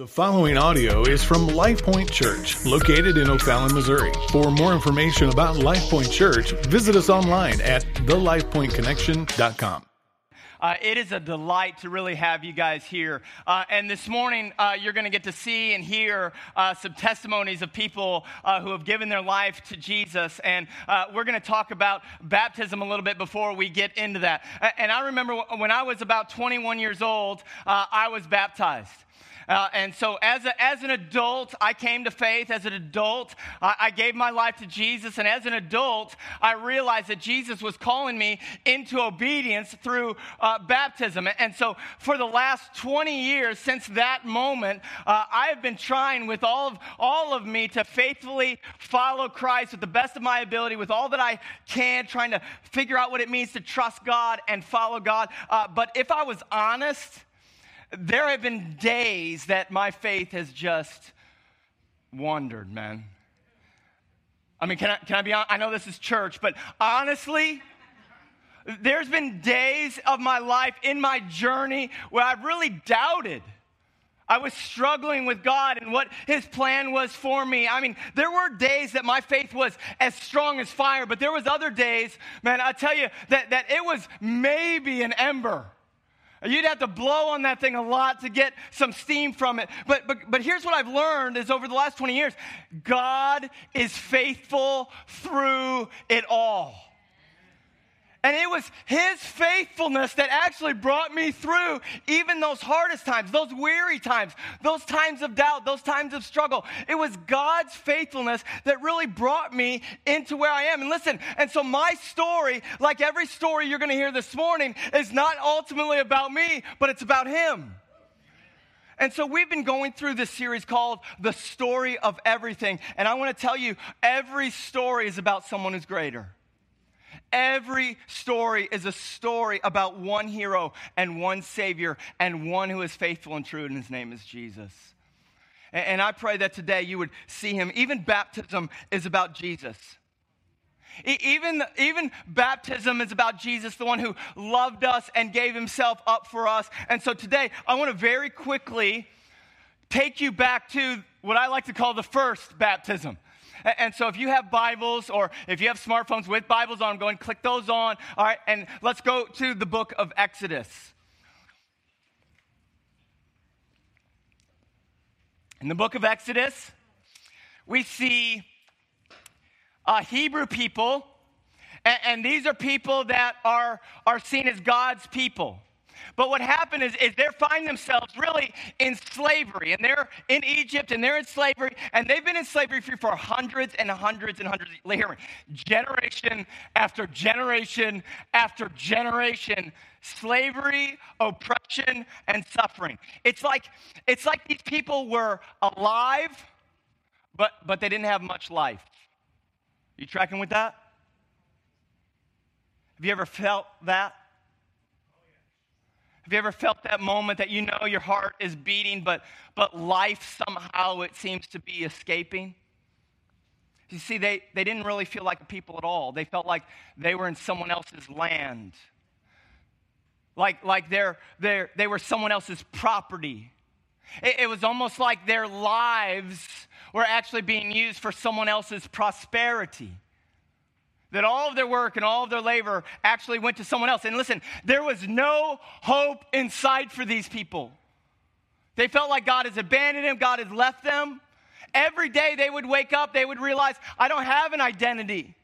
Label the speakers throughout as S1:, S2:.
S1: The following audio is from Life Point Church, located in O'Fallon, Missouri. For more information about Life Point Church, visit us online at thelifepointconnection.com.
S2: Uh, it is a delight to really have you guys here. Uh, and this morning, uh, you're going to get to see and hear uh, some testimonies of people uh, who have given their life to Jesus. And uh, we're going to talk about baptism a little bit before we get into that. And I remember when I was about 21 years old, I was baptized. Uh, and so, as, a, as an adult, I came to faith. As an adult, I, I gave my life to Jesus. And as an adult, I realized that Jesus was calling me into obedience through uh, baptism. And so, for the last 20 years, since that moment, uh, I have been trying with all of, all of me to faithfully follow Christ with the best of my ability, with all that I can, trying to figure out what it means to trust God and follow God. Uh, but if I was honest, there have been days that my faith has just wandered, man. I mean, can I, can I be honest? I know this is church, but honestly, there's been days of my life in my journey where I've really doubted. I was struggling with God and what His plan was for me. I mean, there were days that my faith was as strong as fire, but there was other days, man, I tell you, that, that it was maybe an ember. You'd have to blow on that thing a lot to get some steam from it. But, but, but here's what I've learned is over the last 20 years, God is faithful through it all. And it was his faithfulness that actually brought me through even those hardest times, those weary times, those times of doubt, those times of struggle. It was God's faithfulness that really brought me into where I am. And listen, and so my story, like every story you're going to hear this morning, is not ultimately about me, but it's about him. And so we've been going through this series called The Story of Everything. And I want to tell you, every story is about someone who's greater. Every story is a story about one hero and one Savior and one who is faithful and true, and his name is Jesus. And I pray that today you would see him. Even baptism is about Jesus. Even, even baptism is about Jesus, the one who loved us and gave himself up for us. And so today, I want to very quickly take you back to what I like to call the first baptism. And so if you have Bibles or if you have smartphones with Bibles on, go and click those on. All right, and let's go to the book of Exodus. In the book of Exodus, we see a Hebrew people, and, and these are people that are, are seen as God's people. But what happened is, is they find themselves really in slavery, and they're in Egypt, and they're in slavery, and they've been in slavery for, hundreds and hundreds and hundreds. Hear me, generation after generation after generation, slavery, oppression, and suffering. It's like it's like these people were alive, but but they didn't have much life. You tracking with that? Have you ever felt that? Have you ever felt that moment that you know your heart is beating, but, but life somehow it seems to be escaping? You see, they, they didn't really feel like people at all. They felt like they were in someone else's land. Like, like they're, they're, they were someone else's property. It, it was almost like their lives were actually being used for someone else's prosperity that all of their work and all of their labor actually went to someone else. And listen, there was no hope in sight for these people. They felt like God has abandoned them, God has left them. Every day they would wake up, they would realize, I don't have an identity.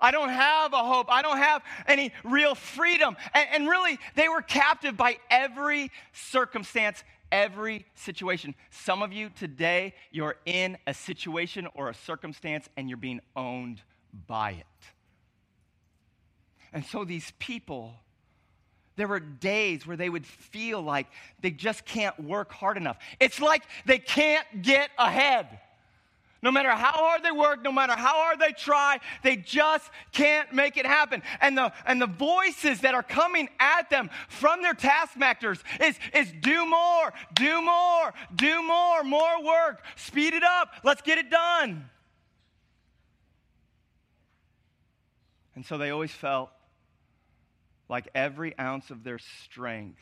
S2: I don't have a hope. I don't have any real freedom. And, and really, they were captive by every circumstance, every situation. Some of you today, you're in a situation or a circumstance and you're being owned by it. And so these people, there were days where they would feel like they just can't work hard enough. It's like they can't get ahead. No matter how hard they work, no matter how hard they try, they just can't make it happen. And the, and the voices that are coming at them from their taskmasters is, is do more, do more, do more, more work, speed it up, let's get it done. And so they always felt like every ounce of their strength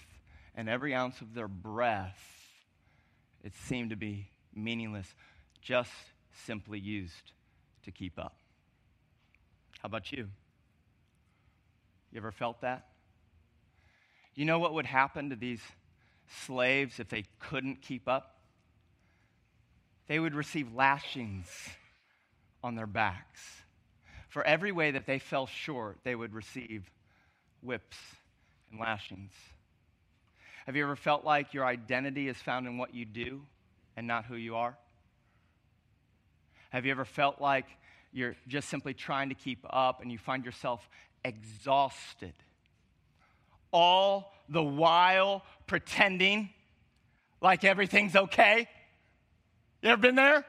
S2: and every ounce of their breath it seemed to be meaningless, just simply used to keep up. How about you? You ever felt that? You know what would happen to these slaves if they couldn't keep up? They would receive lashings on their backs. For every way that they fell short, they would receive whips and lashings. Have you ever felt like your identity is found in what you do and not who you are? Have you ever felt like you're just simply trying to keep up and you find yourself exhausted? All the while pretending like everything's okay? You ever been there?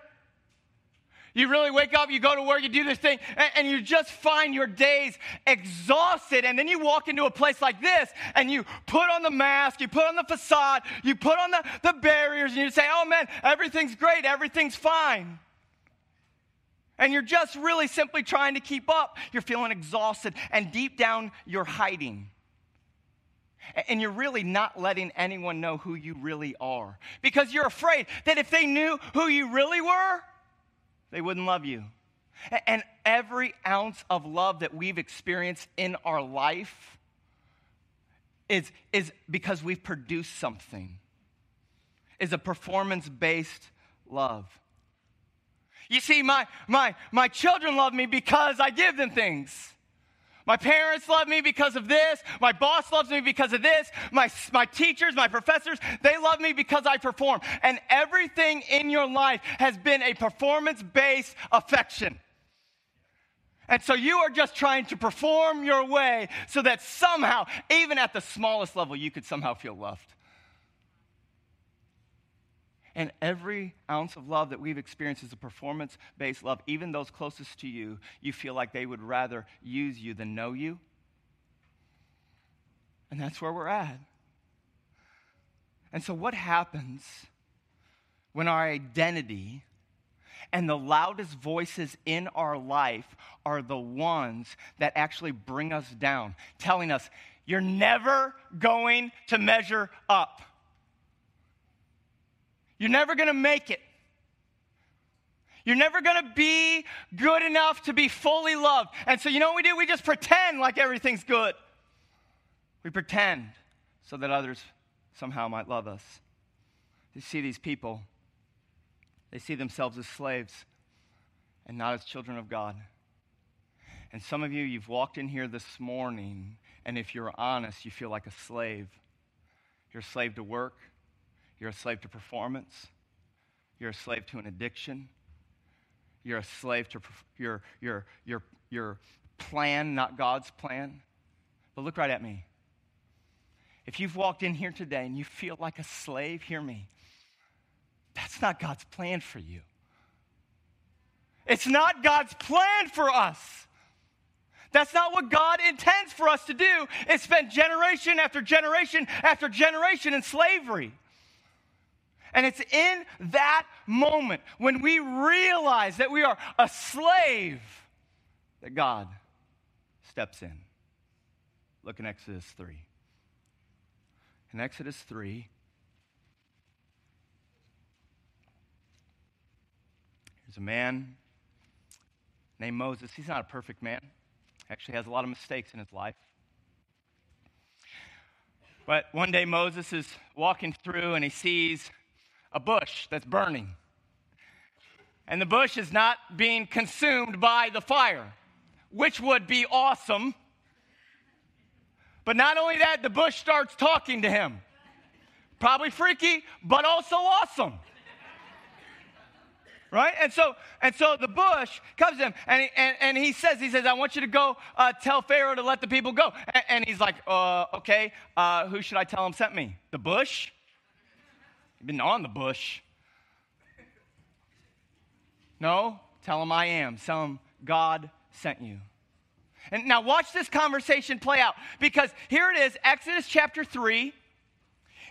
S2: You really wake up, you go to work, you do this thing, and, and, you just find your days exhausted. And then you walk into a place like this and you put on the mask, you put on the facade, you put on the, the barriers, and you say, oh man, everything's great, everything's fine. And you're just really simply trying to keep up. You're feeling exhausted, and deep down, you're hiding. And you're really not letting anyone know who you really are because you're afraid that if they knew who you really were, they wouldn't love you. And every ounce of love that we've experienced in our life is, is because we've produced something, is a performance based love. You see, my, my, my children love me because I give them things. My parents love me because of this. My boss loves me because of this. My, my teachers, my professors, they love me because I perform. And everything in your life has been a performance based affection. And so you are just trying to perform your way so that somehow, even at the smallest level, you could somehow feel loved. And every ounce of love that we've experienced is a performance based love. Even those closest to you, you feel like they would rather use you than know you. And that's where we're at. And so, what happens when our identity and the loudest voices in our life are the ones that actually bring us down, telling us, You're never going to measure up? You're never going to make it. You're never going to be good enough to be fully loved. And so, you know what we do? We just pretend like everything's good. We pretend so that others somehow might love us. You see these people, they see themselves as slaves and not as children of God. And some of you, you've walked in here this morning, and if you're honest, you feel like a slave. You're a slave to work, you're a slave to performance. You're a slave to an addiction. You're a slave to your, your, your, your plan, not God's plan. But look right at me. If you've walked in here today and you feel like a slave, hear me. That's not God's plan for you. It's not God's plan for us. That's not what God intends for us to do. It's spent generation after generation after generation in slavery. And it's in that moment when we realize that we are a slave that God steps in. Look in Exodus 3. In Exodus 3, there's a man named Moses. He's not a perfect man, actually has a lot of mistakes in his life. But one day Moses is walking through and he sees a bush that's burning. And the bush is not being consumed by the fire, which would be awesome. But not only that, the bush starts talking to him. Probably freaky, but also awesome. Right? And so, and so the bush comes to him and he, and, and he says, he says, I want you to go uh, tell Pharaoh to let the people go. And, and he's like, uh, okay, uh, who should I tell him sent me? The bush? You've been on the bush. No, tell him I am. Tell him God sent you. And now watch this conversation play out because here it is, Exodus chapter 3.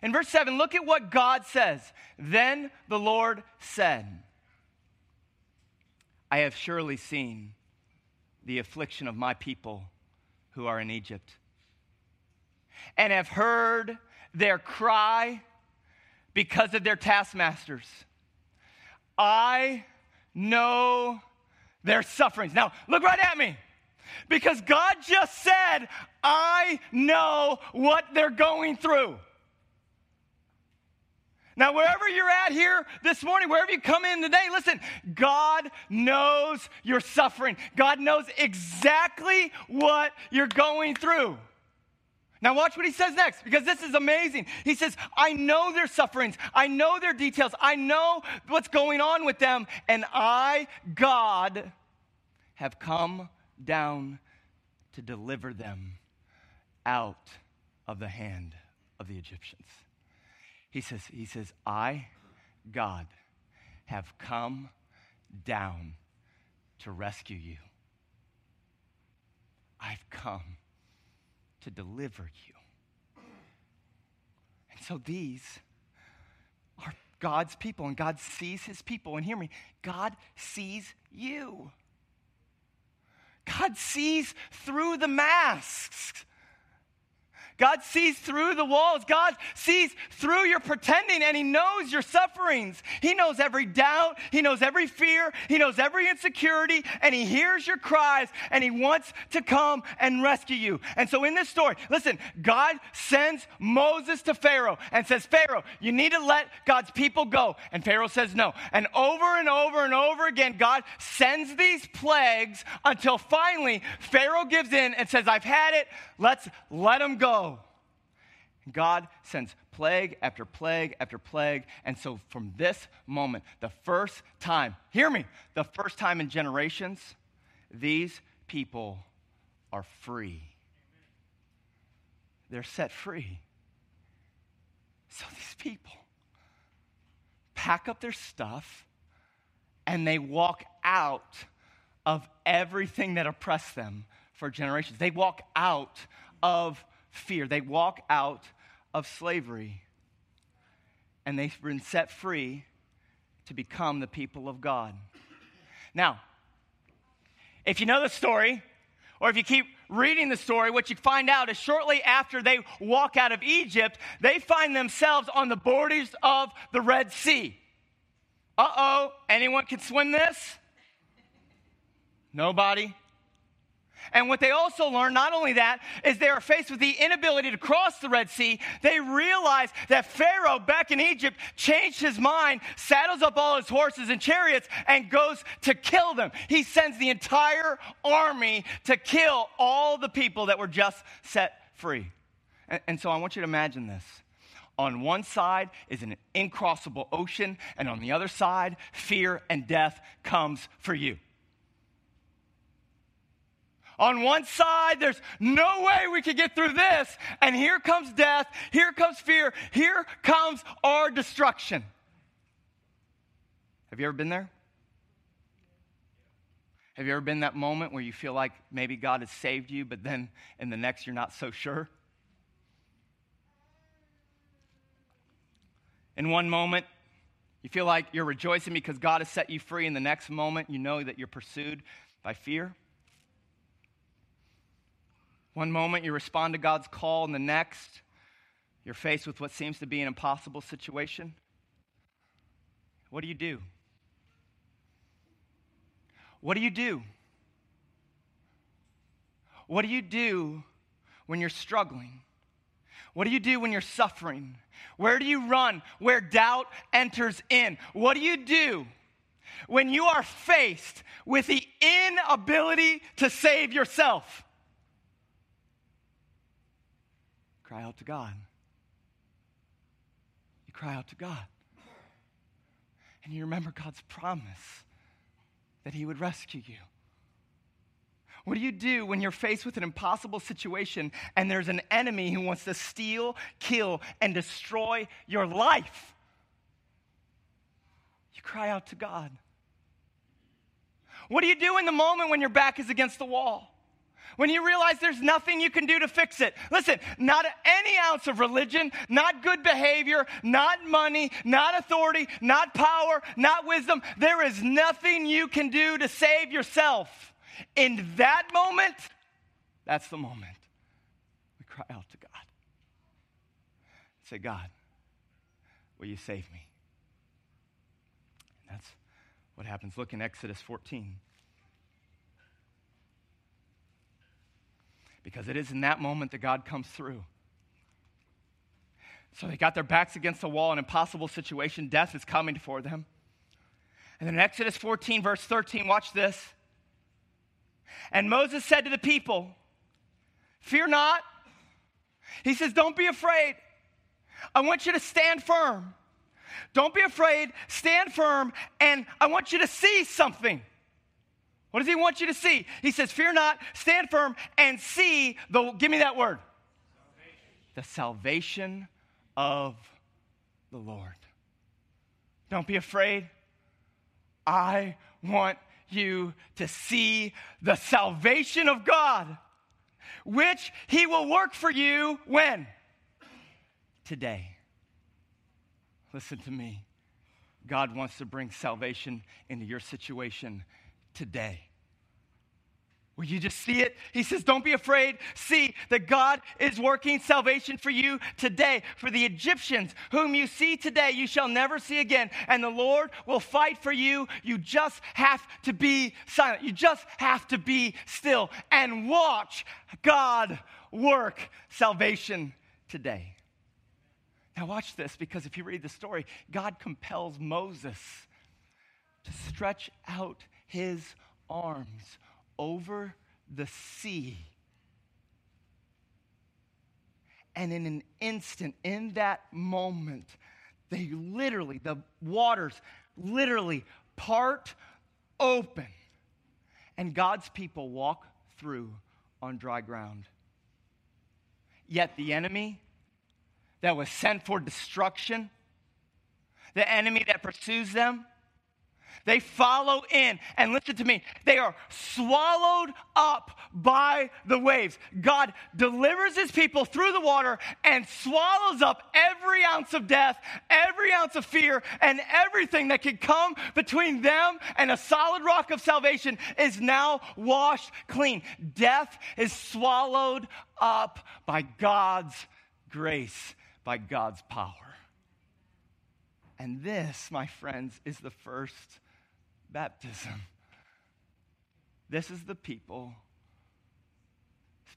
S2: and verse 7, look at what God says. Then the Lord said, I have surely seen the affliction of my people who are in Egypt, and have heard their cry because of their taskmasters. I know their sufferings. Now, look right at me. Because God just said, I know what they're going through. Now, wherever you're at here this morning, wherever you come in today, listen, God knows your suffering. God knows exactly what you're going through. Now, watch what he says next, because this is amazing. He says, I know their sufferings, I know their details, I know what's going on with them, and I, God, have come down to deliver them out of the hand of the Egyptians. He says, he says, I, God, have come down to rescue you. I've come to deliver you. And so these are God's people, and God sees his people. And hear me, God sees you. God sees through the masks. God sees through the walls. God sees through your pretending and He knows your sufferings. He knows every doubt. He knows every fear. He knows every insecurity and He hears your cries and He wants to come and rescue you. And so in this story, listen, God sends Moses to Pharaoh and says, Pharaoh, you need to let God's people go. And Pharaoh says no. And over and over and over again, God sends these plagues until finally Pharaoh gives in and says, I've had it. Let's let them go. God sends plague after plague after plague. And so, from this moment, the first time, hear me, the first time in generations, these people are free. They're set free. So, these people pack up their stuff and they walk out of everything that oppressed them for generations. They walk out of fear. They walk out of slavery. And they've been set free to become the people of God. Now, if you know the story, or if you keep reading the story, what you find out is shortly after they walk out of Egypt, they find themselves on the borders of the Red Sea. Uh oh, anyone can swim this? Nobody? And what they also learn, not only that, is they are faced with the inability to cross the Red Sea. They realize that Pharaoh back in Egypt changed his mind, saddles up all his horses and chariots, and goes to kill them. He sends the entire army to kill all the people that were just set free. And, and so I want you to imagine this. On one side is an incrossable ocean, and on the other side, fear and death comes for you. On one side, there's no way we could get through this. And here comes death. Here comes fear. Here comes our destruction. Have you ever been there? Have you ever been that moment where you feel like maybe God has saved you, but then in the next you're not so sure? In one moment, you feel like you're rejoicing because God has set you free. In the next moment, you know that you're pursued by fear. One moment you respond to God's call, and the next you're faced with what seems to be an impossible situation. What do you do? What do you do? What do you do when you're struggling? What do you do when you're suffering? Where do you run where doubt enters in? What do you do when you are faced with the inability to save yourself? Cry out to God. You cry out to God. And you remember God's promise that He would rescue you. What do you do when you're faced with an impossible situation and there's an enemy who wants to steal, kill, and destroy your life? You cry out to God. What do you do in the moment when your back is against the wall? When you realize there's nothing you can do to fix it. Listen, not any ounce of religion, not good behavior, not money, not authority, not power, not wisdom. There is nothing you can do to save yourself. In that moment, that's the moment we cry out to God. Say, God, will you save me? And that's what happens. Look in Exodus 14. Because it is in that moment that God comes through. So they got their backs against the wall, an impossible situation. Death is coming for them. And then in Exodus 14, verse 13, watch this. And Moses said to the people, Fear not. He says, Don't be afraid. I want you to stand firm. Don't be afraid, stand firm, and I want you to see something. What does he want you to see? He says, Fear not, stand firm, and see the, give me that word, salvation. the salvation of the Lord. Don't be afraid. I want you to see the salvation of God, which He will work for you when? Today. Listen to me. God wants to bring salvation into your situation today. Will you just see it? He says, Don't be afraid. See that God is working salvation for you today. For the Egyptians whom you see today, you shall never see again. And the Lord will fight for you. You just have to be silent. You just have to be still and watch God work salvation today. Now, watch this because if you read the story, God compels Moses to stretch out his arms over the sea. And in an instant, in that moment, they literally, the waters literally part open. And God's people walk through on dry ground. Yet the enemy that was sent for destruction, the enemy that pursues them, they follow in, and listen to me, they are swallowed up by the waves. God delivers his people through the water and swallows up every ounce of death, every ounce of fear, and everything that could come between them and a solid rock of salvation is now washed clean. Death is swallowed up by God's grace, by God's power. And this, my friends, is the first baptism. This is the people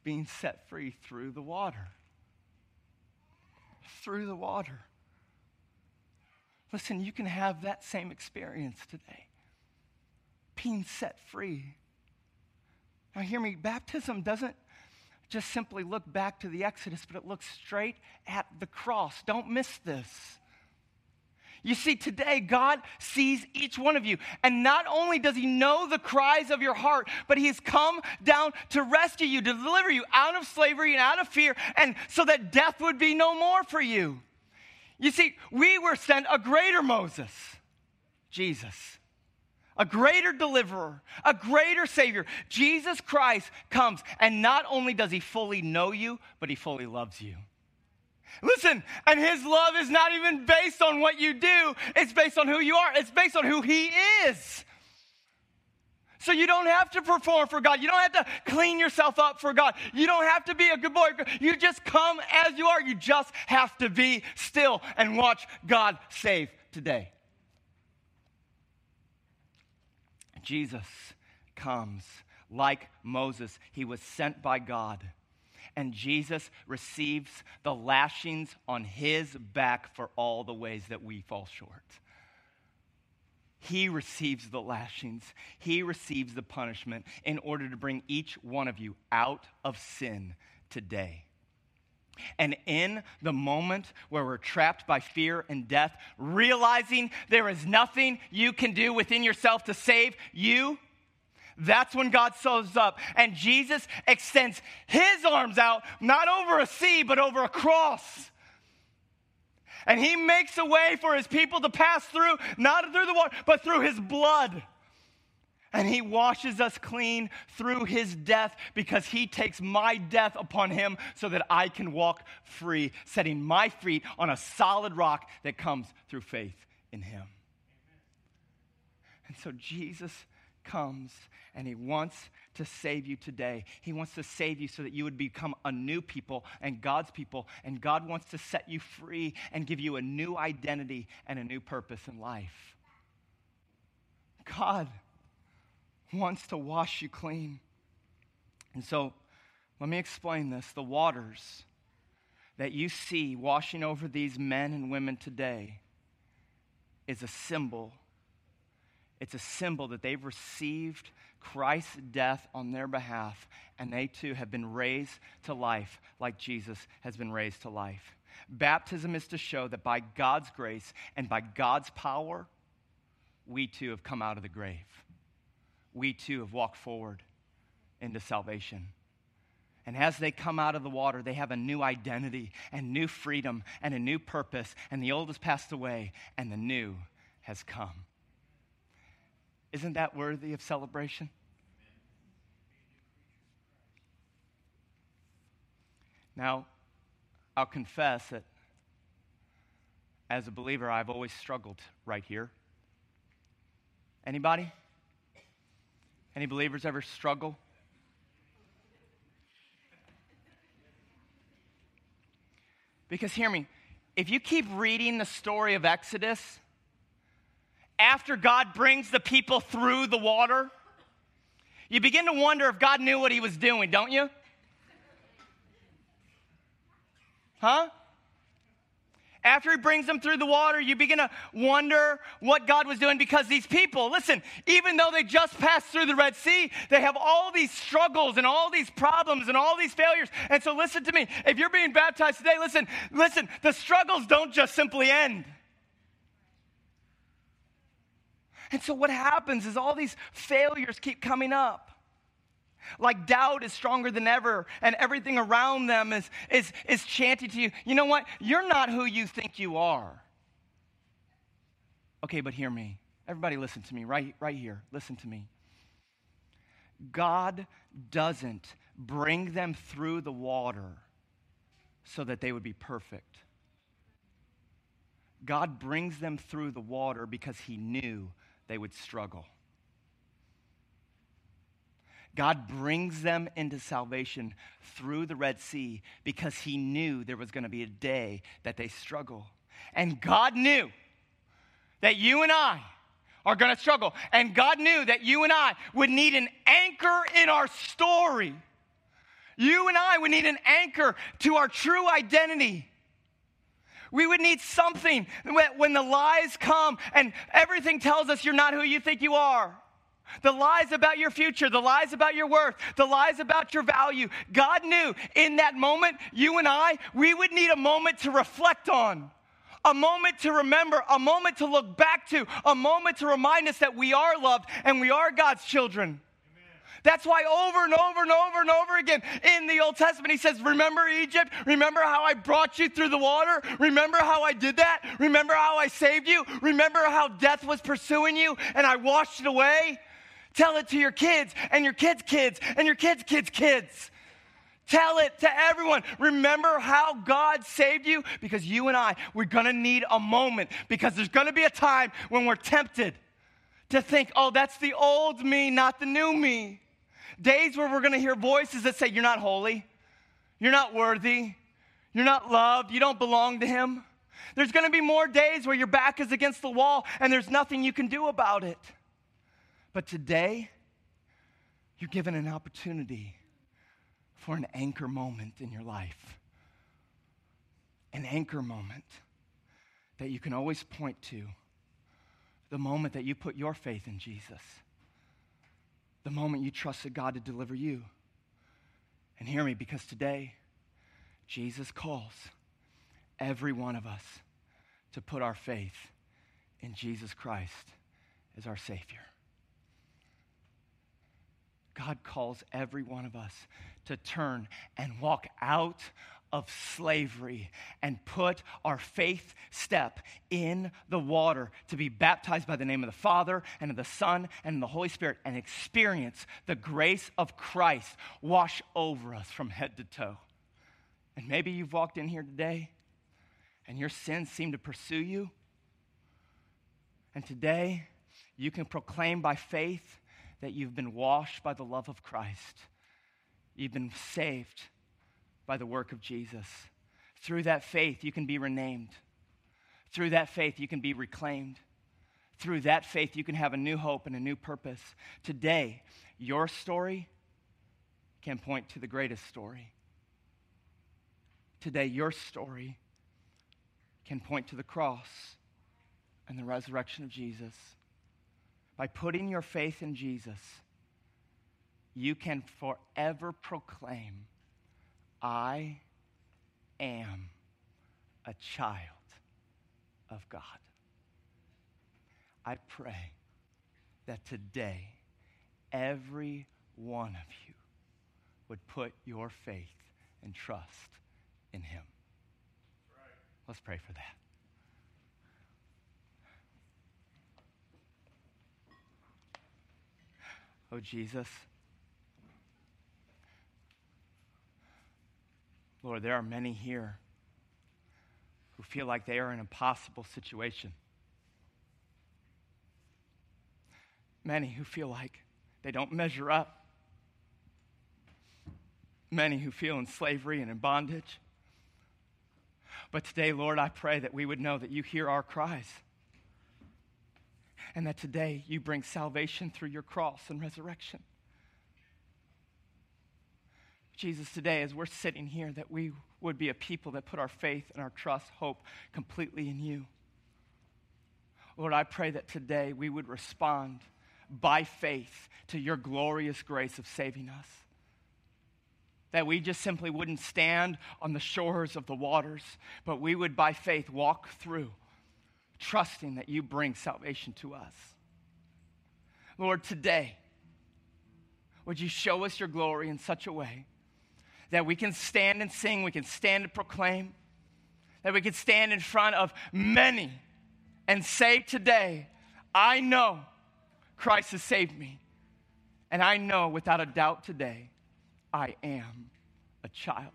S2: being set free through the water. Through the water. Listen, you can have that same experience today. Being set free. Now, hear me, baptism doesn't just simply look back to the Exodus, but it looks straight at the cross. Don't miss this. You see, today God sees each one of you. And not only does He know the cries of your heart, but He has come down to rescue you, to deliver you out of slavery and out of fear, and so that death would be no more for you. You see, we were sent a greater Moses, Jesus, a greater deliverer, a greater Savior. Jesus Christ comes, and not only does He fully know you, but He fully loves you. Listen, and his love is not even based on what you do, it's based on who you are, it's based on who he is. So you don't have to perform for God. You don't have to clean yourself up for God. You don't have to be a good boy. You just come as you are. You just have to be still and watch God save today. Jesus comes like Moses. He was sent by God and Jesus receives the lashings on his back for all the ways that we fall short. He receives the lashings, he receives the punishment in order to bring each one of you out of sin today. And in the moment where we're trapped by fear and death, realizing there is nothing you can do within yourself to save you, that's when God shows up. And Jesus extends his arms out, not over a sea, but over a cross. And he makes a way for his people to pass through, not through the water, but through his blood. And he washes us clean through his death because he takes my death upon him so that I can walk free, setting my feet on a solid rock that comes through faith in him. And so Jesus comes and he wants to save you today. He wants to save you so that you would become a new people and God's people. And God wants to set you free and give you a new identity and a new purpose in life. God wants to wash you clean. And so, let me explain this. The waters that you see washing over these men and women today is a symbol. It's a symbol that they've received Christ's death on their behalf, and they too have been raised to life like Jesus has been raised to life. Baptism is to show that by God's grace and by God's power, we too have come out of the grave. We too have walked forward into salvation. And as they come out of the water, they have a new identity and new freedom and a new purpose. And the old has passed away and the new has come. Isn't that worthy of celebration? Now, I'll confess that as a believer, I've always struggled right here. Anybody? Any believers ever struggle Because hear me, if you keep reading the story of Exodus, after God brings the people through the water, you begin to wonder if God knew what he was doing, don't you? Huh? After he brings them through the water, you begin to wonder what God was doing because these people, listen, even though they just passed through the Red Sea, they have all these struggles and all these problems and all these failures. And so listen to me. If you're being baptized today, listen, listen, the struggles don't just simply end. And so what happens is all these failures keep coming up. Like doubt is stronger than ever, and everything around them is, is, is chanting to you, you know what? You're not who you think you are. Okay, but hear me. Everybody listen to me right, right here. Listen to me. God doesn't bring them through the water so that they would be perfect. God brings them through the water because he knew they would struggle. God brings them into salvation through the Red Sea because he knew there was going to be a day that they struggle. And God knew that you and I are going to struggle. And God knew that you and I would need an anchor in our story. You and I would need an anchor to our true identity. We would need something when the lies come and everything tells us you're not who you think you are. The lies about your future, the lies about your worth, the lies about your value. God knew in that moment, you and I, we would need a moment to reflect on, a moment to remember, a moment to look back to, a moment to remind us that we are loved and we are God's children. That's why over and over and over and over again in the Old Testament, he says, Remember Egypt? Remember how I brought you through the water? Remember how I did that? Remember how I saved you? Remember how death was pursuing you and I washed it away? Tell it to your kids and your kids' kids and your kids' kids' kids. Tell it to everyone. Remember how God saved you? Because you and I, we're going to need a moment because there's going to be a time when we're tempted to think, oh, that's the old me, not the new me. Days where we're going to hear voices that say, you're not holy, you're not worthy, you're not loved, you don't belong to Him. There's going to be more days where your back is against the wall and there's nothing you can do about it. But today, you're given an opportunity for an anchor moment in your life. An anchor moment that you can always point to. The moment that you put your faith in Jesus. The moment you trusted God to deliver you. And hear me, because today, Jesus calls every one of us to put our faith in Jesus Christ as our Savior. God calls every one of us to turn and walk out of slavery and put our faith step in the water to be baptized by the name of the Father and of the Son and the Holy Spirit and experience the grace of Christ wash over us from head to toe. And maybe you've walked in here today and your sins seem to pursue you. And today you can proclaim by faith that you've been washed by the love of Christ. You've been saved by the work of Jesus. Through that faith, you can be renamed. Through that faith, you can be reclaimed. Through that faith, you can have a new hope and a new purpose. Today, your story can point to the greatest story. Today, your story can point to the cross and the resurrection of Jesus. By putting your faith in Jesus, you can forever proclaim, I am a child of God. I pray that today, every one of you would put your faith and trust in Him. Let's pray for that. Oh, Jesus. Lord, there are many here who feel like they are in an impossible situation. Many who feel like they don't measure up. Many who feel in slavery and in bondage. But today, Lord, I pray that we would know that you hear our cries. And that today you bring salvation through your cross and resurrection. Jesus, today, as we're sitting here, that we would be a people that put our faith and our trust, hope completely in you. Lord, I pray that today we would respond by faith to your glorious grace of saving us that we just simply wouldn't stand on the shores of the waters, but we would by faith walk through, trusting that you bring salvation to us. Lord, today, would you show us your glory in such a way that we can stand and sing, we can stand and proclaim, that we can stand in front of many and say today, I know Christ has saved me. And I know without a doubt today I am a child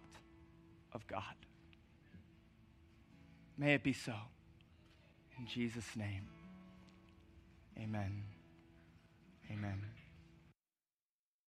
S2: of God. May it be so. In Jesus' name, amen. Amen.